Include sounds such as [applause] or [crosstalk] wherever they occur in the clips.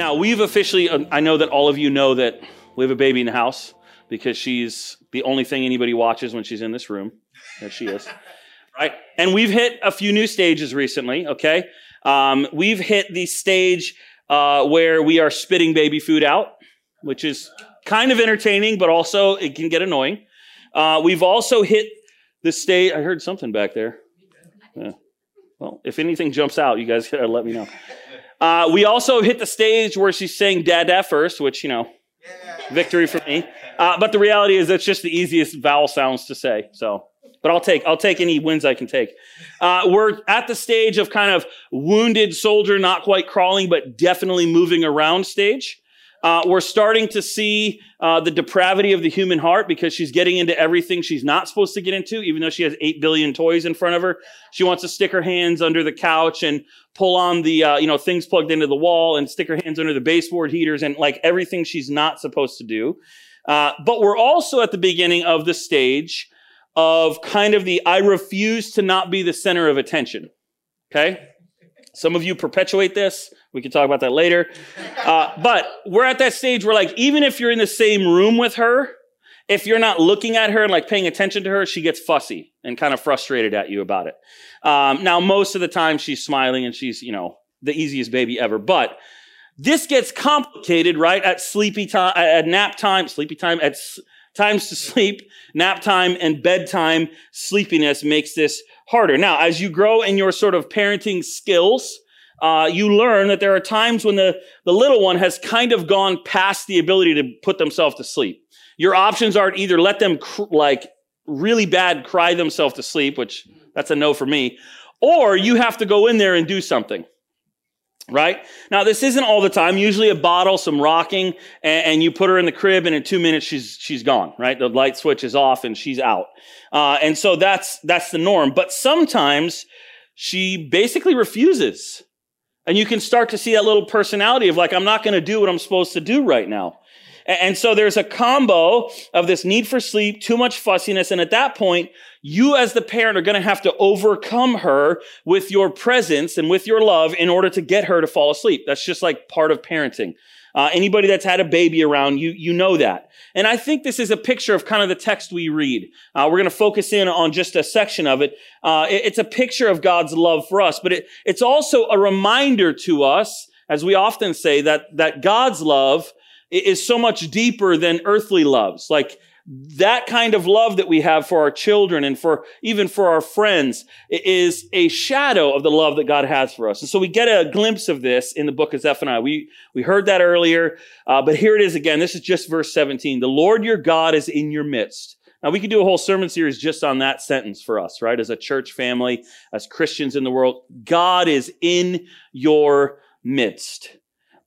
Now, we've officially, uh, I know that all of you know that we have a baby in the house because she's the only thing anybody watches when she's in this room. There she is. [laughs] Right? And we've hit a few new stages recently, okay? Um, we've hit the stage uh, where we are spitting baby food out, which is kind of entertaining, but also it can get annoying. Uh, we've also hit the stage, I heard something back there. Yeah. Well, if anything jumps out, you guys [laughs] gotta let me know. Uh, we also hit the stage where she's saying dada first, which, you know, victory for me. Uh, but the reality is that's just the easiest vowel sounds to say. So, but I'll take, I'll take any wins I can take. Uh, we're at the stage of kind of wounded soldier, not quite crawling, but definitely moving around stage. Uh, we're starting to see uh, the depravity of the human heart because she's getting into everything she's not supposed to get into, even though she has 8 billion toys in front of her. She wants to stick her hands under the couch and pull on the, uh, you know, things plugged into the wall and stick her hands under the baseboard heaters and like everything she's not supposed to do. Uh, but we're also at the beginning of the stage of kind of the I refuse to not be the center of attention. Okay? Some of you perpetuate this. We can talk about that later. Uh, but we're at that stage where, like, even if you're in the same room with her, if you're not looking at her and like paying attention to her, she gets fussy and kind of frustrated at you about it. Um, now, most of the time, she's smiling and she's, you know, the easiest baby ever. But this gets complicated, right? At sleepy time, at nap time, sleepy time, at s- times to sleep, nap time, and bedtime sleepiness makes this harder. Now, as you grow in your sort of parenting skills, uh, you learn that there are times when the, the little one has kind of gone past the ability to put themselves to sleep. Your options are either let them cr- like really bad cry themselves to sleep, which that's a no for me, or you have to go in there and do something. Right? Now, this isn't all the time. Usually a bottle, some rocking, and, and you put her in the crib and in two minutes she's, she's gone, right? The light switch is off and she's out. Uh, and so that's, that's the norm. But sometimes she basically refuses. And you can start to see that little personality of like, I'm not going to do what I'm supposed to do right now. And so there's a combo of this need for sleep, too much fussiness. And at that point, you as the parent are going to have to overcome her with your presence and with your love in order to get her to fall asleep. That's just like part of parenting. Uh, anybody that's had a baby around, you, you know that. And I think this is a picture of kind of the text we read. Uh, we're going to focus in on just a section of it. Uh, it. It's a picture of God's love for us, but it, it's also a reminder to us, as we often say, that, that God's love is so much deeper than earthly loves. Like that kind of love that we have for our children and for even for our friends is a shadow of the love that God has for us. And so we get a glimpse of this in the book of Zephaniah. We, we heard that earlier, uh, but here it is again. This is just verse 17. The Lord your God is in your midst. Now we could do a whole sermon series just on that sentence for us, right? As a church family, as Christians in the world, God is in your midst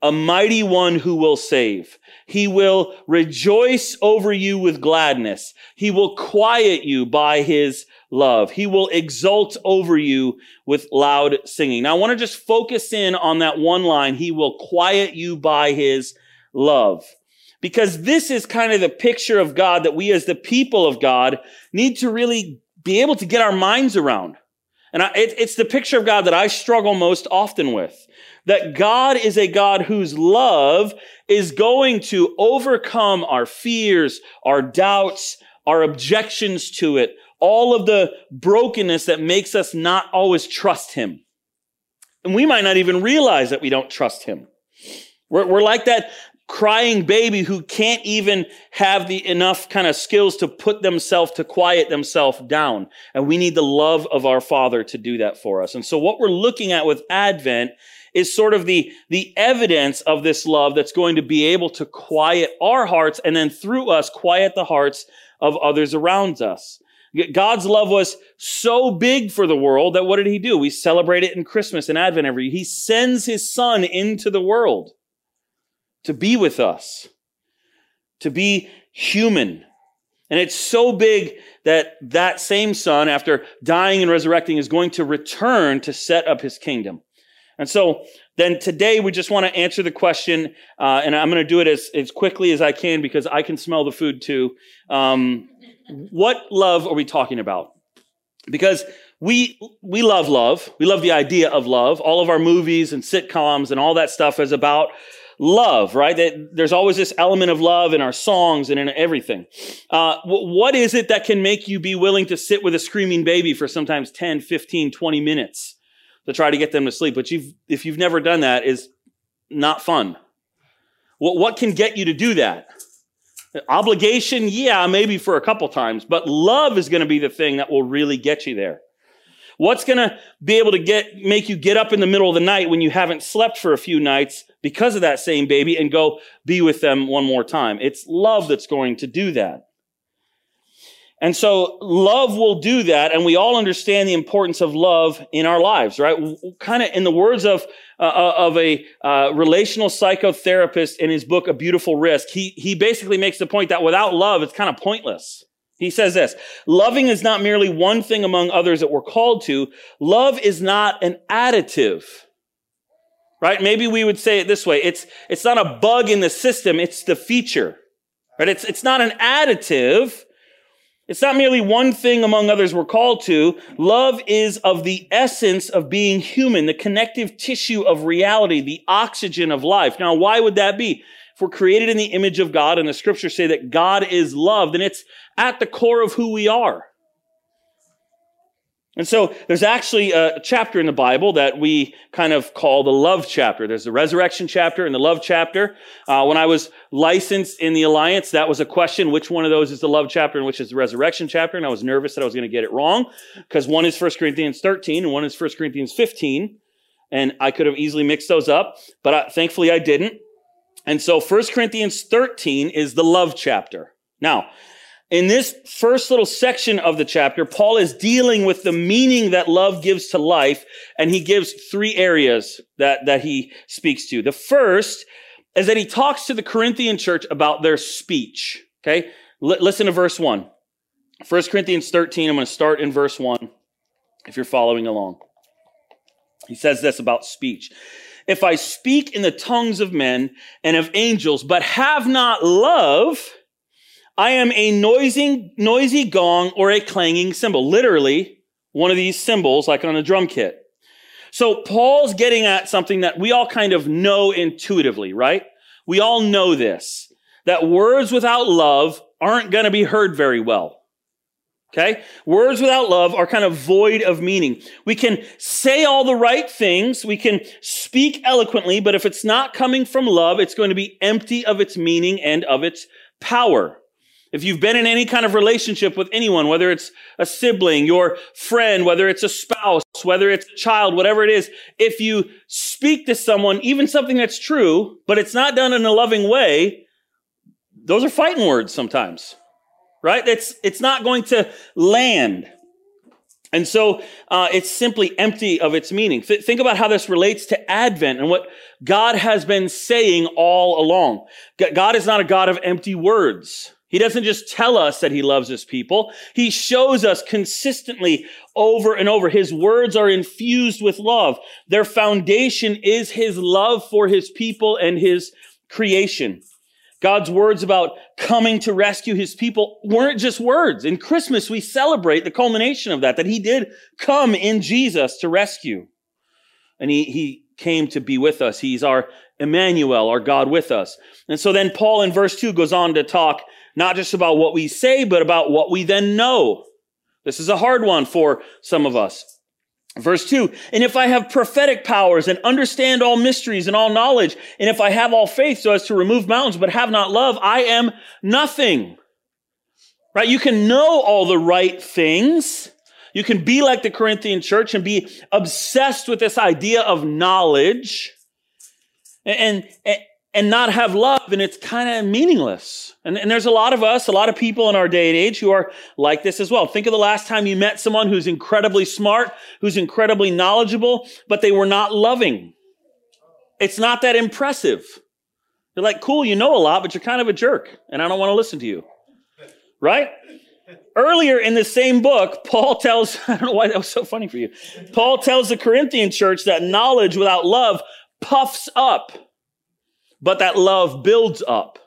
a mighty one who will save. He will rejoice over you with gladness. He will quiet you by his love. He will exult over you with loud singing. Now I want to just focus in on that one line. He will quiet you by his love. Because this is kind of the picture of God that we as the people of God need to really be able to get our minds around. And I, it, it's the picture of God that I struggle most often with that God is a God whose love is going to overcome our fears, our doubts, our objections to it, all of the brokenness that makes us not always trust Him. And we might not even realize that we don't trust Him. We're, we're like that crying baby who can't even have the enough kind of skills to put themselves to quiet themselves down and we need the love of our father to do that for us and so what we're looking at with advent is sort of the, the evidence of this love that's going to be able to quiet our hearts and then through us quiet the hearts of others around us. God's love was so big for the world that what did he do? We celebrate it in Christmas and Advent every year. He sends his son into the world to be with us, to be human. And it's so big that that same son, after dying and resurrecting, is going to return to set up his kingdom. And so then today we just want to answer the question, uh, and I'm going to do it as, as quickly as I can because I can smell the food too. Um, what love are we talking about? Because we we love love. We love the idea of love. All of our movies and sitcoms and all that stuff is about love, right? That there's always this element of love in our songs and in everything. Uh, what is it that can make you be willing to sit with a screaming baby for sometimes 10, 15, 20 minutes to try to get them to sleep? But you've, if you've never done that, is not fun. What, what can get you to do that? Obligation, yeah, maybe for a couple times, but love is going to be the thing that will really get you there. What's going to be able to get make you get up in the middle of the night when you haven't slept for a few nights because of that same baby and go be with them one more time? It's love that's going to do that. And so love will do that. And we all understand the importance of love in our lives, right? Kind of in the words of, uh, uh, of a uh, relational psychotherapist in his book, A Beautiful Risk, he, he basically makes the point that without love, it's kind of pointless. He says this, loving is not merely one thing among others that we're called to. Love is not an additive. Right? Maybe we would say it this way. It's, it's not a bug in the system. It's the feature. Right? It's, it's not an additive. It's not merely one thing among others we're called to. Love is of the essence of being human, the connective tissue of reality, the oxygen of life. Now, why would that be? If we're created in the image of God and the scriptures say that God is love, then it's at the core of who we are. And so there's actually a chapter in the Bible that we kind of call the love chapter. There's the resurrection chapter and the love chapter. Uh, when I was licensed in the Alliance, that was a question. Which one of those is the love chapter and which is the resurrection chapter? And I was nervous that I was going to get it wrong because one is 1 Corinthians 13 and one is 1 Corinthians 15. And I could have easily mixed those up, but I, thankfully I didn't. And so 1 Corinthians 13 is the love chapter. Now, in this first little section of the chapter, Paul is dealing with the meaning that love gives to life, and he gives three areas that, that he speaks to. The first is that he talks to the Corinthian church about their speech. Okay? L- listen to verse 1. 1 Corinthians 13, I'm going to start in verse 1 if you're following along. He says this about speech. If I speak in the tongues of men and of angels, but have not love, I am a noisy, noisy gong or a clanging cymbal. Literally, one of these cymbals, like on a drum kit. So Paul's getting at something that we all kind of know intuitively, right? We all know this, that words without love aren't going to be heard very well. Okay? Words without love are kind of void of meaning. We can say all the right things. We can speak eloquently, but if it's not coming from love, it's going to be empty of its meaning and of its power. If you've been in any kind of relationship with anyone, whether it's a sibling, your friend, whether it's a spouse, whether it's a child, whatever it is, if you speak to someone, even something that's true, but it's not done in a loving way, those are fighting words sometimes, right? It's, it's not going to land. And so uh, it's simply empty of its meaning. Th- think about how this relates to Advent and what God has been saying all along. God is not a God of empty words. He doesn't just tell us that he loves his people. He shows us consistently over and over. His words are infused with love. Their foundation is his love for his people and his creation. God's words about coming to rescue his people weren't just words. In Christmas, we celebrate the culmination of that, that he did come in Jesus to rescue. And he, he came to be with us. He's our Emmanuel, our God with us. And so then Paul in verse 2 goes on to talk not just about what we say, but about what we then know. This is a hard one for some of us. Verse 2, and if I have prophetic powers and understand all mysteries and all knowledge, and if I have all faith so as to remove mountains but have not love, I am nothing. Right? You can know all the right things. You can be like the Corinthian church and be obsessed with this idea of knowledge. And, and, and not have love and it's kind of meaningless. And, and, there's a lot of us, a lot of people in our day and age who are like this as well. Think of the last time you met someone who's incredibly smart, who's incredibly knowledgeable, but they were not loving. It's not that impressive. You're like, cool, you know a lot, but you're kind of a jerk and I don't want to listen to you. Right? Earlier in the same book, Paul tells, [laughs] I don't know why that was so funny for you. Paul tells the Corinthian church that knowledge without love puffs up but that love builds up.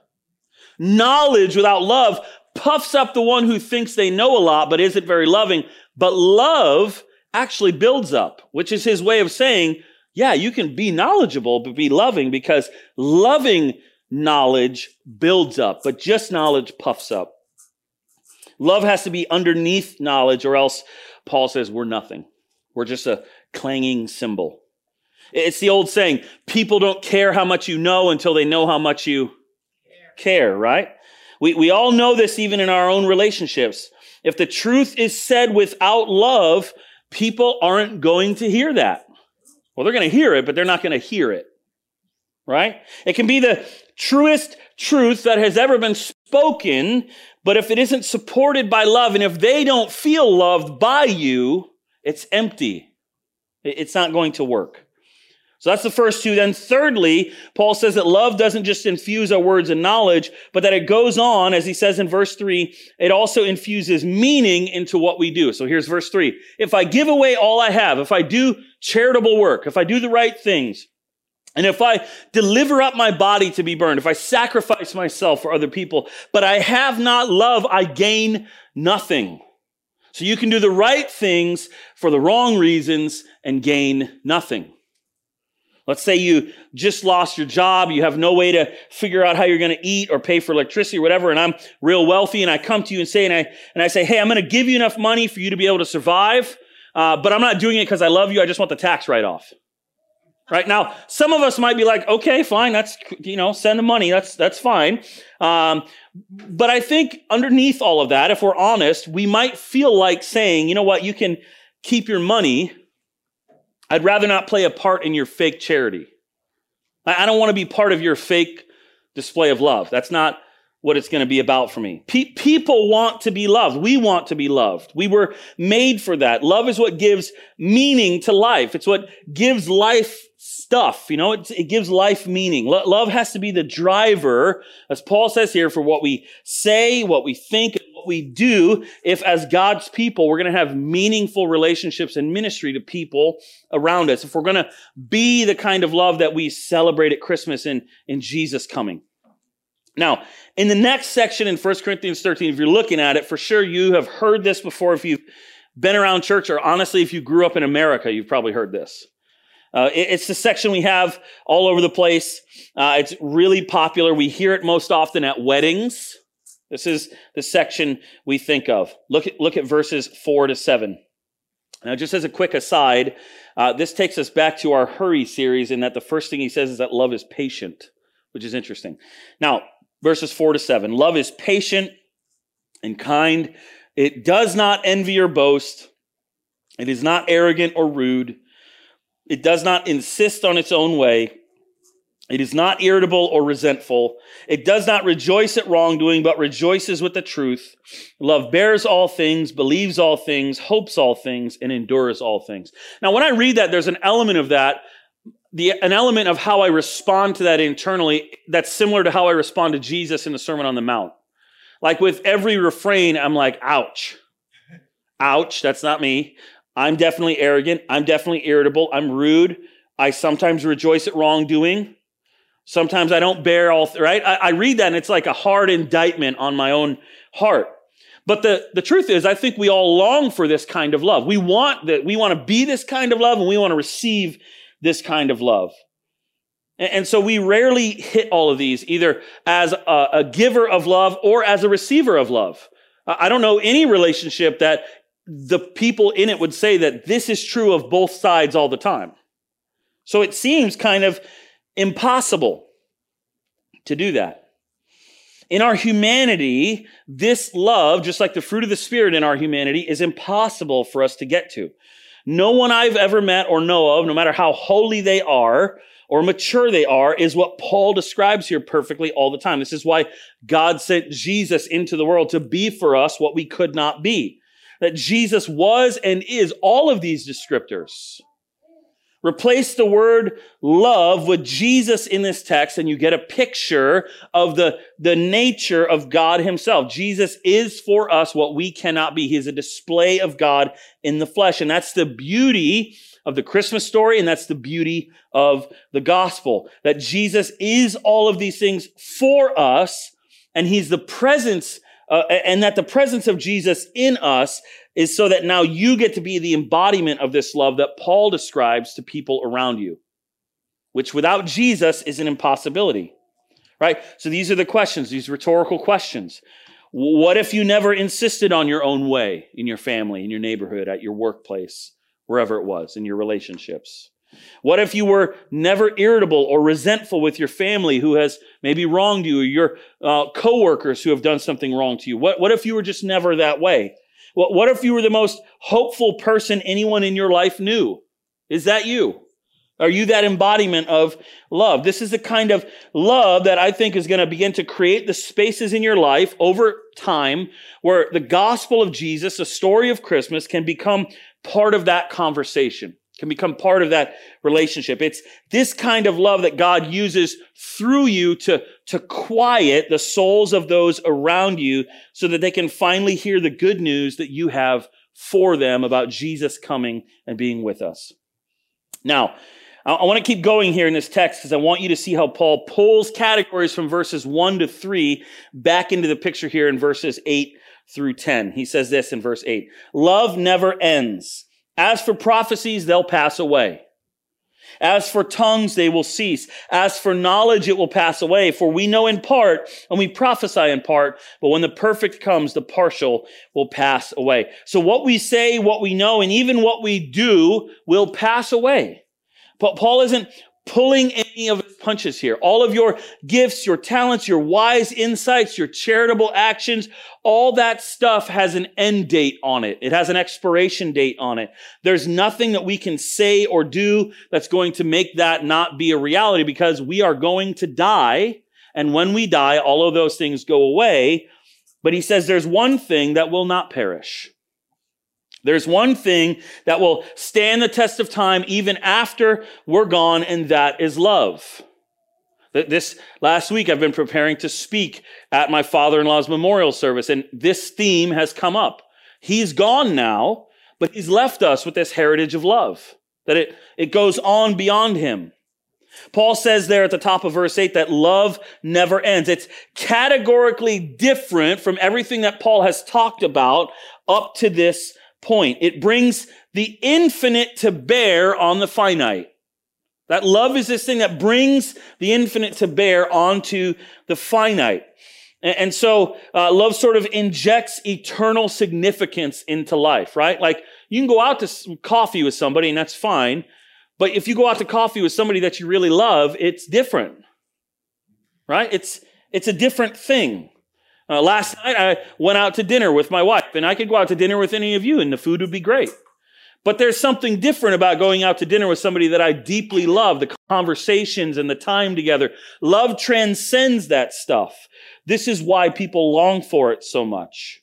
Knowledge without love puffs up the one who thinks they know a lot but isn't very loving. But love actually builds up, which is his way of saying, yeah, you can be knowledgeable, but be loving because loving knowledge builds up, but just knowledge puffs up. Love has to be underneath knowledge, or else Paul says we're nothing. We're just a clanging cymbal. It's the old saying people don't care how much you know until they know how much you care, care right? We, we all know this even in our own relationships. If the truth is said without love, people aren't going to hear that. Well, they're going to hear it, but they're not going to hear it. Right? It can be the truest truth that has ever been spoken, but if it isn't supported by love and if they don't feel loved by you, it's empty. It's not going to work. So that's the first two. Then thirdly, Paul says that love doesn't just infuse our words and knowledge, but that it goes on, as he says in verse three, it also infuses meaning into what we do. So here's verse three. If I give away all I have, if I do charitable work, if I do the right things, and if I deliver up my body to be burned, if I sacrifice myself for other people, but I have not love, I gain nothing. So you can do the right things for the wrong reasons and gain nothing. Let's say you just lost your job, you have no way to figure out how you're going to eat or pay for electricity or whatever, and I'm real wealthy, and I come to you and say, and I, and I say, hey, I'm going to give you enough money for you to be able to survive, uh, but I'm not doing it because I love you, I just want the tax write off. Right now, some of us might be like, okay, fine, that's, you know, send the money, that's, that's fine. Um, but I think underneath all of that, if we're honest, we might feel like saying, you know what, you can keep your money, I'd rather not play a part in your fake charity. I don't want to be part of your fake display of love. That's not what it's going to be about for me. Pe- people want to be loved. We want to be loved. We were made for that. Love is what gives meaning to life. It's what gives life stuff. You know, it, it gives life meaning. Lo- love has to be the driver, as Paul says here, for what we say, what we think, we do. If as God's people, we're going to have meaningful relationships and ministry to people around us. If we're going to be the kind of love that we celebrate at Christmas in, in Jesus coming. Now, in the next section in 1 Corinthians 13, if you're looking at it, for sure you have heard this before. If you've been around church, or honestly, if you grew up in America, you've probably heard this. Uh, it, it's the section we have all over the place. Uh, it's really popular. We hear it most often at weddings. This is the section we think of. Look at, look at verses four to seven. Now, just as a quick aside, uh, this takes us back to our hurry series in that the first thing he says is that love is patient, which is interesting. Now, verses four to seven. Love is patient and kind. It does not envy or boast. It is not arrogant or rude. It does not insist on its own way. It is not irritable or resentful. It does not rejoice at wrongdoing, but rejoices with the truth. Love bears all things, believes all things, hopes all things, and endures all things. Now, when I read that, there's an element of that, the, an element of how I respond to that internally that's similar to how I respond to Jesus in the Sermon on the Mount. Like with every refrain, I'm like, ouch. Ouch, that's not me. I'm definitely arrogant. I'm definitely irritable. I'm rude. I sometimes rejoice at wrongdoing. Sometimes I don't bear all, right? I, I read that and it's like a hard indictment on my own heart. But the, the truth is, I think we all long for this kind of love. We want that, we want to be this kind of love and we want to receive this kind of love. And, and so we rarely hit all of these either as a, a giver of love or as a receiver of love. I don't know any relationship that the people in it would say that this is true of both sides all the time. So it seems kind of impossible to do that. In our humanity, this love, just like the fruit of the Spirit in our humanity, is impossible for us to get to. No one I've ever met or know of, no matter how holy they are or mature they are, is what Paul describes here perfectly all the time. This is why God sent Jesus into the world to be for us what we could not be that Jesus was and is all of these descriptors. Replace the word love with Jesus in this text and you get a picture of the, the nature of God himself. Jesus is for us what we cannot be. He is a display of God in the flesh. And that's the beauty of the Christmas story. And that's the beauty of the gospel that Jesus is all of these things for us. And he's the presence uh, and that the presence of Jesus in us is so that now you get to be the embodiment of this love that Paul describes to people around you, which without Jesus is an impossibility, right? So these are the questions, these rhetorical questions. What if you never insisted on your own way in your family, in your neighborhood, at your workplace, wherever it was, in your relationships? What if you were never irritable or resentful with your family who has maybe wronged you or your uh, coworkers who have done something wrong to you? What, what if you were just never that way? What, what if you were the most hopeful person anyone in your life knew? Is that you? Are you that embodiment of love? This is the kind of love that I think is going to begin to create the spaces in your life over time where the gospel of Jesus, the story of Christmas, can become part of that conversation can become part of that relationship. It's this kind of love that God uses through you to, to quiet the souls of those around you so that they can finally hear the good news that you have for them about Jesus coming and being with us. Now, I, want to keep going here in this text because I want you to see how Paul pulls categories from verses 1 to 3 back into the picture here in verses 8 through 10. He says this in verse 8 Love never ends. As for prophecies, they'll pass away. As for tongues, they will cease. As for knowledge, it will pass away. For we know in part and we prophesy in part, but when the perfect comes, the partial will pass away. So what we say, what we know, and even what we do will pass away. But Paul isn't pulling any of his punches here. All of your gifts, your talents, your wise insights, your charitable actions, all that stuff has an end date on it. It has an expiration date on it. There's nothing that we can say or do that's going to make that not be a reality because we are going to die. And when we die, all of those things go away. But he says there's one thing that will not perish. There's one thing that will stand the test of time even after we're gone, and that is love. This last week, I've been preparing to speak at my father in law's memorial service, and this theme has come up. He's gone now, but he's left us with this heritage of love, that it, it goes on beyond him. Paul says there at the top of verse 8 that love never ends. It's categorically different from everything that Paul has talked about up to this point. It brings the infinite to bear on the finite. That love is this thing that brings the infinite to bear onto the finite. And, so uh, love sort of injects eternal significance into life, right? Like you can go out to coffee with somebody and that's fine. But if you go out to coffee with somebody that you really love, it's different, right? It's, it's a different thing. Uh, last night I went out to dinner with my wife, and I could go out to dinner with any of you, and the food would be great. But there's something different about going out to dinner with somebody that I deeply love, the conversations and the time together. Love transcends that stuff. This is why people long for it so much.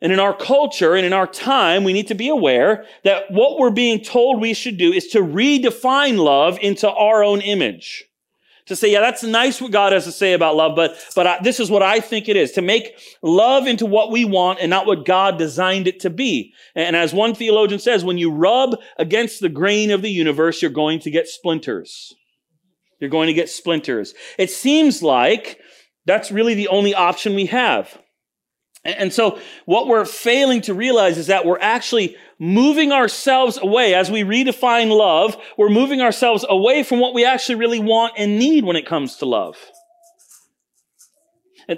And in our culture and in our time, we need to be aware that what we're being told we should do is to redefine love into our own image to say, yeah, that's nice what God has to say about love, but, but I, this is what I think it is to make love into what we want and not what God designed it to be. And as one theologian says, when you rub against the grain of the universe, you're going to get splinters. You're going to get splinters. It seems like that's really the only option we have. And so what we're failing to realize is that we're actually moving ourselves away as we redefine love. We're moving ourselves away from what we actually really want and need when it comes to love.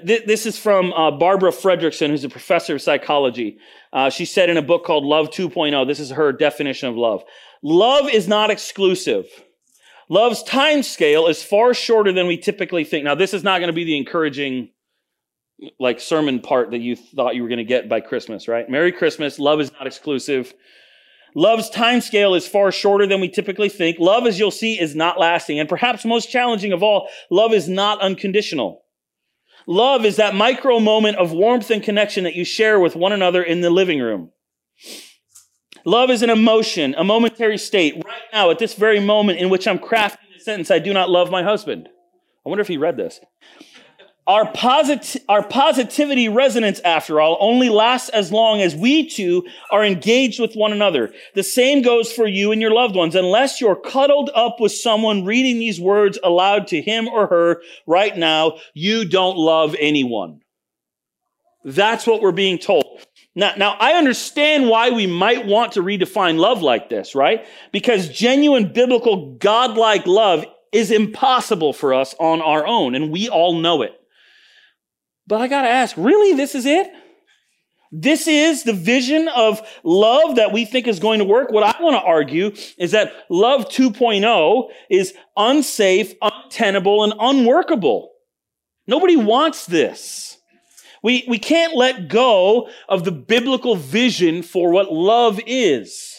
This is from uh, Barbara Fredrickson, who's a professor of psychology. Uh, she said in a book called Love 2.0, this is her definition of love. Love is not exclusive. Love's time scale is far shorter than we typically think. Now, this is not going to be the encouraging like sermon part that you thought you were going to get by Christmas, right? Merry Christmas. Love is not exclusive. Love's time scale is far shorter than we typically think. Love, as you'll see, is not lasting. And perhaps most challenging of all, love is not unconditional. Love is that micro moment of warmth and connection that you share with one another in the living room. Love is an emotion, a momentary state. Right now, at this very moment in which I'm crafting the sentence, I do not love my husband. I wonder if he read this. Our, posit- our positivity resonance, after all, only lasts as long as we two are engaged with one another. The same goes for you and your loved ones. Unless you're cuddled up with someone reading these words aloud to him or her right now, you don't love anyone. That's what we're being told. Now, now, I understand why we might want to redefine love like this, right? Because genuine biblical godlike love is impossible for us on our own, and we all know it. But I gotta ask, really, this is it? This is the vision of love that we think is going to work. What I want to argue is that love 2.0 is unsafe, untenable, and unworkable. Nobody wants this. We, we can't let go of the biblical vision for what love is.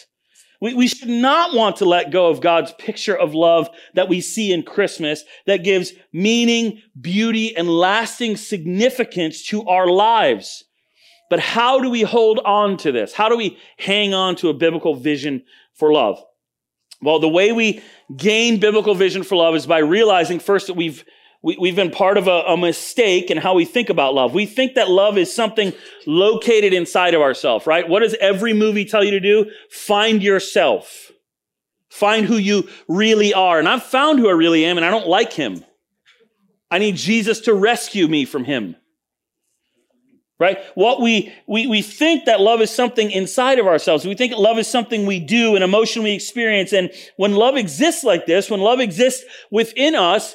We, we should not want to let go of God's picture of love that we see in Christmas that gives meaning, beauty, and lasting significance to our lives. But how do we hold on to this? How do we hang on to a biblical vision for love? Well, the way we gain biblical vision for love is by realizing first that we've we, have been part of a, a, mistake in how we think about love. We think that love is something located inside of ourselves, right? What does every movie tell you to do? Find yourself. Find who you really are. And I've found who I really am, and I don't like him. I need Jesus to rescue me from him right? What we, we, we think that love is something inside of ourselves. We think love is something we do, an emotion we experience. And when love exists like this, when love exists within us,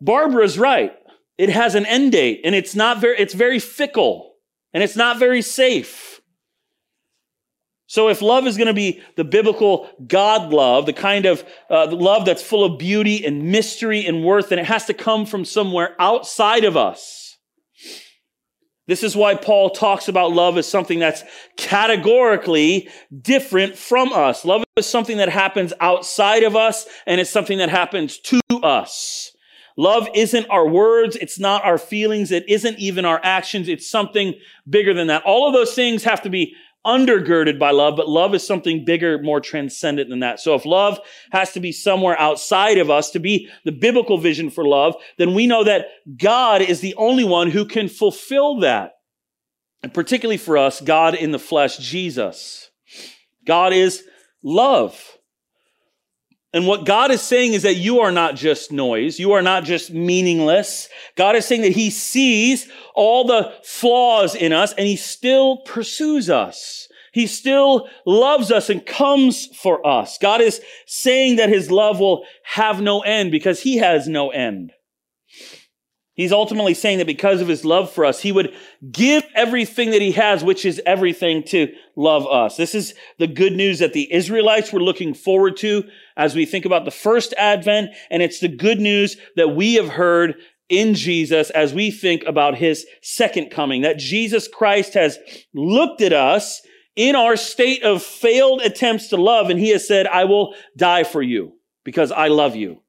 Barbara's right. It has an end date and it's not very, it's very fickle and it's not very safe. So if love is going to be the biblical God love, the kind of uh, love that's full of beauty and mystery and worth, then it has to come from somewhere outside of us. This is why Paul talks about love as something that's categorically different from us. Love is something that happens outside of us and it's something that happens to us. Love isn't our words. It's not our feelings. It isn't even our actions. It's something bigger than that. All of those things have to be undergirded by love, but love is something bigger, more transcendent than that. So if love has to be somewhere outside of us to be the biblical vision for love, then we know that God is the only one who can fulfill that. And particularly for us, God in the flesh, Jesus. God is love. And what God is saying is that you are not just noise. You are not just meaningless. God is saying that he sees all the flaws in us and he still pursues us. He still loves us and comes for us. God is saying that his love will have no end because he has no end. He's ultimately saying that because of his love for us, he would give everything that he has, which is everything to love us. This is the good news that the Israelites were looking forward to as we think about the first advent. And it's the good news that we have heard in Jesus as we think about his second coming, that Jesus Christ has looked at us in our state of failed attempts to love. And he has said, I will die for you because I love you.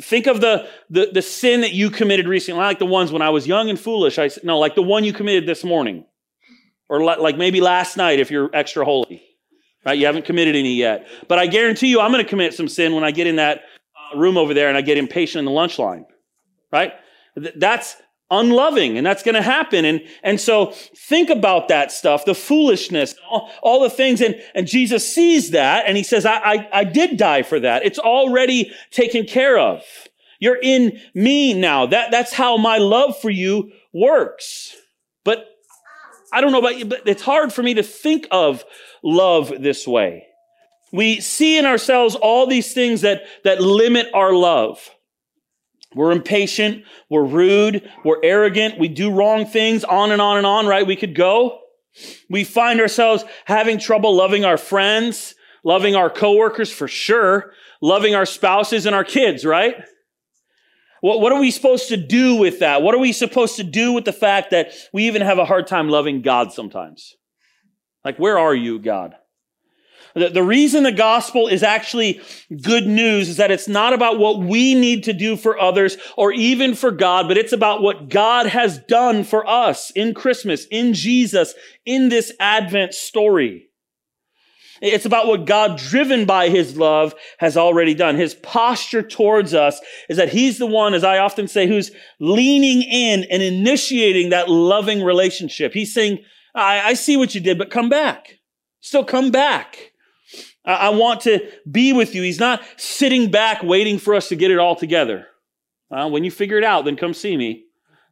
Think of the, the, the sin that you committed recently, like the ones when I was young and foolish. I no, like the one you committed this morning, or like maybe last night if you're extra holy, right? You haven't committed any yet, but I guarantee you, I'm going to commit some sin when I get in that uh, room over there and I get impatient in the lunch line, right? That's unloving and that's going to happen. And and so think about that stuff the foolishness all, all, the things. And and jesus sees that and he says I, I i did die for that. It's already taken care of. You're in me now. That that's how my love for you works. But i don't know about you but it's hard for me to think of love this way we see in ourselves all these things that that limit our love we're impatient, we're rude, we're arrogant, we do wrong things, on and on and on, right? We could go. We find ourselves having trouble loving our friends, loving our coworkers for sure, loving our spouses and our kids, right? What, what are we supposed to do with that? What are we supposed to do with the fact that we even have a hard time loving God sometimes? Like, where are you, God? The, the reason the gospel is actually good news is that it's not about what we need to do for others or even for God, but it's about what God has done for us in Christmas, in Jesus, in this Advent story. It's about what God, driven by his love, has already done. His posture towards us is that he's the one, as I often say, who's leaning in and initiating that loving relationship. He's saying, I, I see what you did, but come back. Still come back. I want to be with you. He's not sitting back waiting for us to get it all together. When you figure it out, then come see me.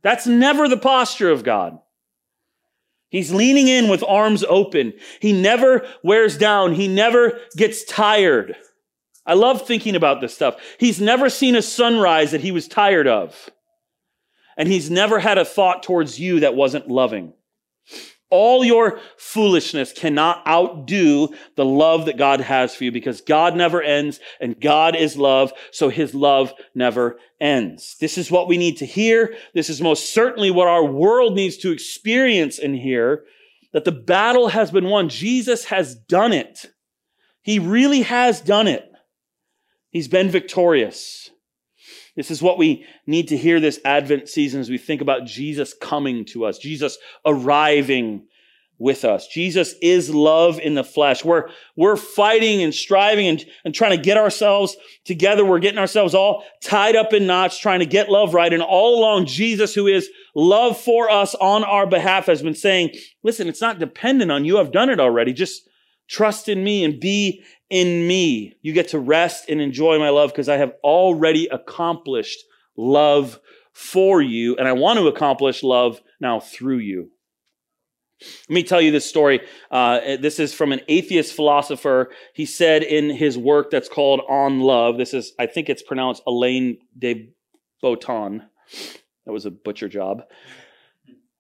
That's never the posture of God. He's leaning in with arms open. He never wears down. He never gets tired. I love thinking about this stuff. He's never seen a sunrise that he was tired of. And he's never had a thought towards you that wasn't loving. All your foolishness cannot outdo the love that God has for you because God never ends and God is love, so his love never ends. This is what we need to hear. This is most certainly what our world needs to experience and hear that the battle has been won. Jesus has done it. He really has done it. He's been victorious. This is what we need to hear this Advent season as we think about Jesus coming to us, Jesus arriving with us. Jesus is love in the flesh. We're, we're fighting and striving and, and trying to get ourselves together. We're getting ourselves all tied up in knots, trying to get love right. And all along, Jesus, who is love for us on our behalf, has been saying, listen, it's not dependent on you. I've done it already. Just trust in me and be in me. You get to rest and enjoy my love because I have already accomplished love for you. And I want to accomplish love now through you. Let me tell you this story. Uh, this is from an atheist philosopher. He said in his work that's called On Love, this is, I think it's pronounced Elaine de Botton. That was a butcher job.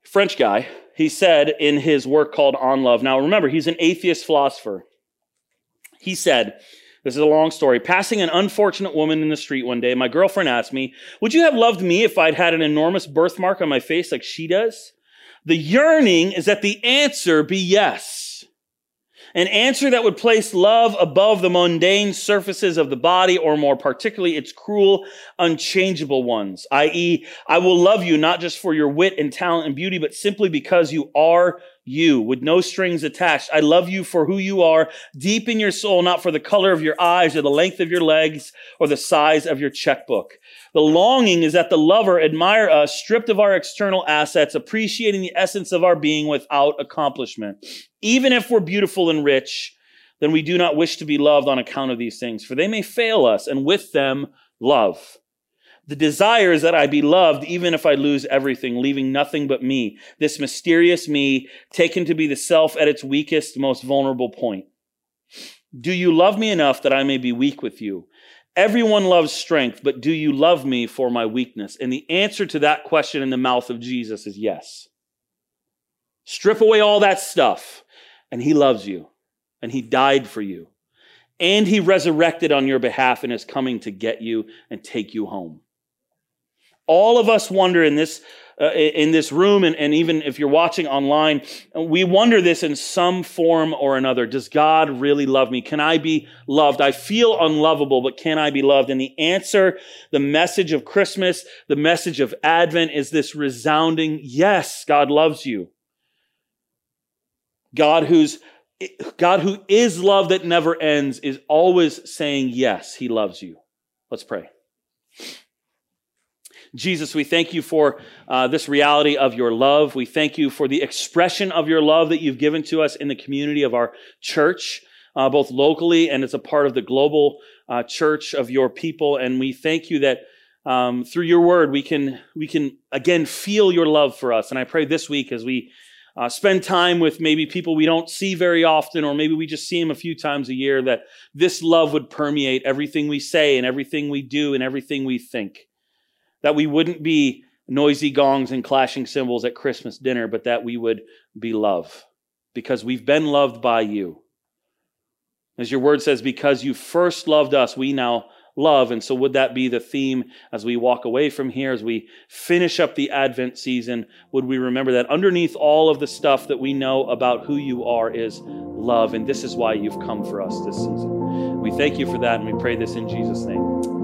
French guy. He said in his work called On Love. Now remember, he's an atheist philosopher. He said, this is a long story. Passing an unfortunate woman in the street one day, my girlfriend asked me, Would you have loved me if I'd had an enormous birthmark on my face like she does? The yearning is that the answer be yes. An answer that would place love above the mundane surfaces of the body, or more particularly, its cruel, unchangeable ones, i.e., I will love you not just for your wit and talent and beauty, but simply because you are you with no strings attached. I love you for who you are deep in your soul, not for the color of your eyes or the length of your legs or the size of your checkbook. The longing is that the lover admire us stripped of our external assets, appreciating the essence of our being without accomplishment. Even if we're beautiful and rich, then we do not wish to be loved on account of these things, for they may fail us and with them love. The desire is that I be loved even if I lose everything, leaving nothing but me, this mysterious me, taken to be the self at its weakest, most vulnerable point. Do you love me enough that I may be weak with you? Everyone loves strength, but do you love me for my weakness? And the answer to that question in the mouth of Jesus is yes. Strip away all that stuff, and he loves you, and he died for you, and he resurrected on your behalf and is coming to get you and take you home. All of us wonder in this, uh, in this room, and, and even if you're watching online, we wonder this in some form or another. Does God really love me? Can I be loved? I feel unlovable, but can I be loved? And the answer, the message of Christmas, the message of Advent is this resounding yes, God loves you. God who's God who is love that never ends is always saying yes, he loves you. Let's pray. Jesus, we thank you for uh, this reality of your love. We thank you for the expression of your love that you've given to us in the community of our church, uh, both locally and as a part of the global uh, church of your people. And we thank you that um, through your word we can we can again feel your love for us. And I pray this week as we uh, spend time with maybe people we don't see very often, or maybe we just see them a few times a year, that this love would permeate everything we say and everything we do and everything we think that we wouldn't be noisy gongs and clashing cymbals at Christmas dinner, but that we would be love because we've been loved by you. As your word says, because you first loved us, we now love. And so, would that be the theme as we walk away from here, as we finish up the Advent season? Would we remember that underneath all of the stuff that we know about who you are is love? And this is why you've come for us this season. We thank you for that, and we pray this in Jesus' name.